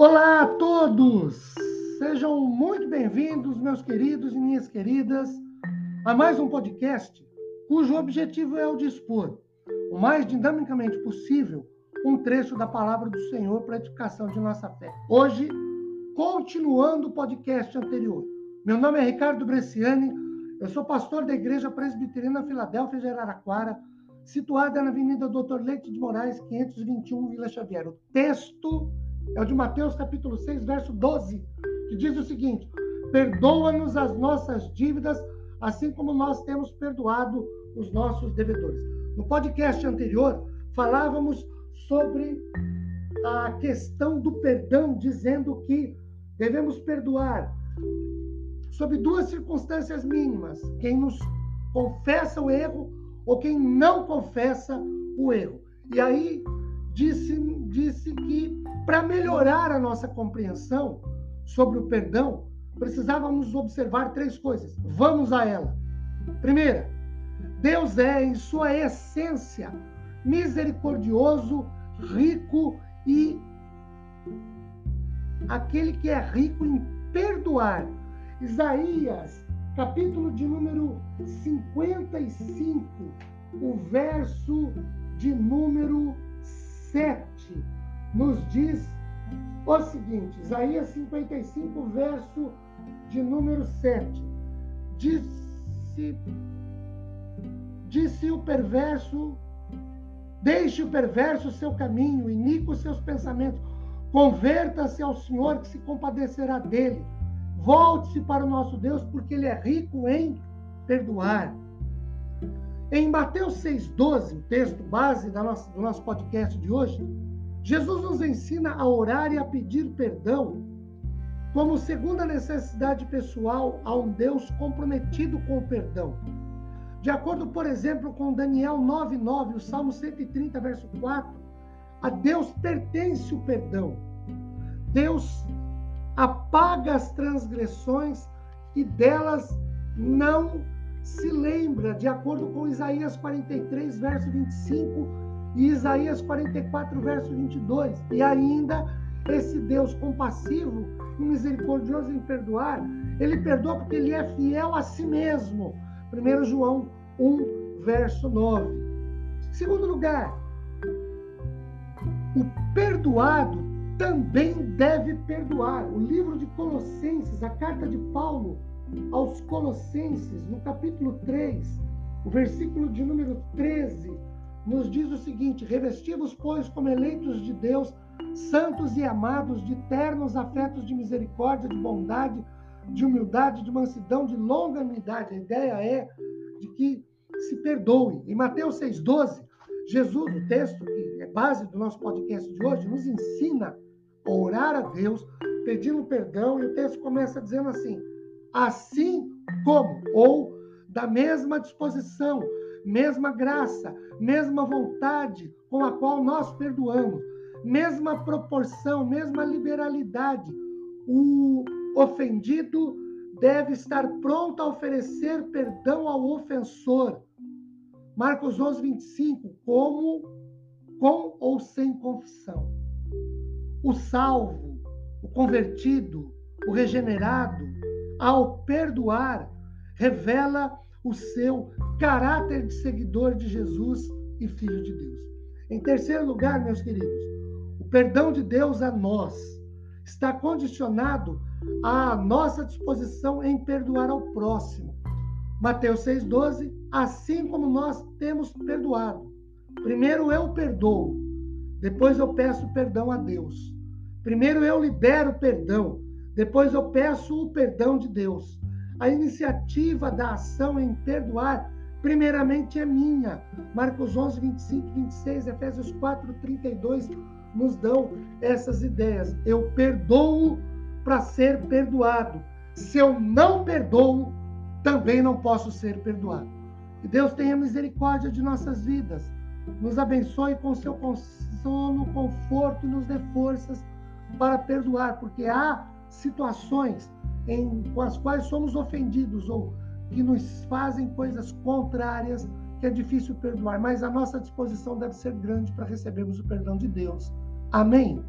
Olá a todos! Sejam muito bem-vindos, meus queridos e minhas queridas, a mais um podcast cujo objetivo é o dispor, o mais dinamicamente possível, um trecho da palavra do Senhor para a edificação de nossa fé. Hoje, continuando o podcast anterior. Meu nome é Ricardo Bresciani, eu sou pastor da Igreja Presbiteriana Filadélfia de Araraquara, situada na Avenida Doutor Leite de Moraes, 521, Vila Xavier. O texto é o de Mateus capítulo 6, verso 12, que diz o seguinte: Perdoa-nos as nossas dívidas, assim como nós temos perdoado os nossos devedores. No podcast anterior, falávamos sobre a questão do perdão, dizendo que devemos perdoar sob duas circunstâncias mínimas: quem nos confessa o erro ou quem não confessa o erro. E aí disse, disse que para melhorar a nossa compreensão sobre o perdão, precisávamos observar três coisas. Vamos a ela. Primeira, Deus é, em sua essência, misericordioso, rico e aquele que é rico em perdoar. Isaías, capítulo de número 55, o verso de número 7, nos diz o seguinte: Isaías 55, verso de número 7. Disse, disse o perverso, deixe o perverso seu caminho, iníquo seus pensamentos, converta-se ao Senhor que se compadecerá dele Volte-se para o nosso Deus, porque Ele é rico em perdoar. Em Mateus 6,12, o texto base da nossa, do nosso podcast de hoje, Jesus nos ensina a orar e a pedir perdão como segunda necessidade pessoal a um Deus comprometido com o perdão. De acordo, por exemplo, com Daniel 9,9, o Salmo 130, verso 4, a Deus pertence o perdão. Deus apaga as transgressões e delas não se lembra, de acordo com Isaías 43, verso 25 e Isaías 44, verso 22. E ainda esse Deus compassivo e misericordioso em perdoar, ele perdoa porque ele é fiel a si mesmo. 1 João 1, verso 9. Segundo lugar, o perdoado também deve perdoar. O livro de Colossenses, a carta de Paulo aos Colossenses, no capítulo 3, o versículo de número 13, nos diz o seguinte: Revestivos, pois, como eleitos de Deus, santos e amados, de ternos afetos de misericórdia, de bondade, de humildade, de mansidão, de longanimidade. A ideia é de que se perdoe. Em Mateus 6,12, Jesus, o texto que é base do nosso podcast de hoje, nos ensina orar a Deus, pedindo perdão, e o texto começa dizendo assim: assim como, ou da mesma disposição, mesma graça, mesma vontade com a qual nós perdoamos, mesma proporção, mesma liberalidade, o ofendido deve estar pronto a oferecer perdão ao ofensor. Marcos 11, 25, como com ou sem confissão o salvo, o convertido, o regenerado, ao perdoar, revela o seu caráter de seguidor de Jesus e filho de Deus. Em terceiro lugar, meus queridos, o perdão de Deus a nós está condicionado à nossa disposição em perdoar ao próximo. Mateus 6,12, assim como nós temos perdoado. Primeiro eu perdoo, depois eu peço perdão a Deus. Primeiro eu libero perdão, depois eu peço o perdão de Deus. A iniciativa da ação em perdoar, primeiramente é minha. Marcos 11, 25 e 26, Efésios 4, 32 nos dão essas ideias. Eu perdoo para ser perdoado. Se eu não perdoo, também não posso ser perdoado. Que Deus tenha misericórdia de nossas vidas nos abençoe com seu consolo, conforto e nos dê forças para perdoar, porque há situações em, com as quais somos ofendidos ou que nos fazem coisas contrárias que é difícil perdoar, mas a nossa disposição deve ser grande para recebermos o perdão de Deus. Amém?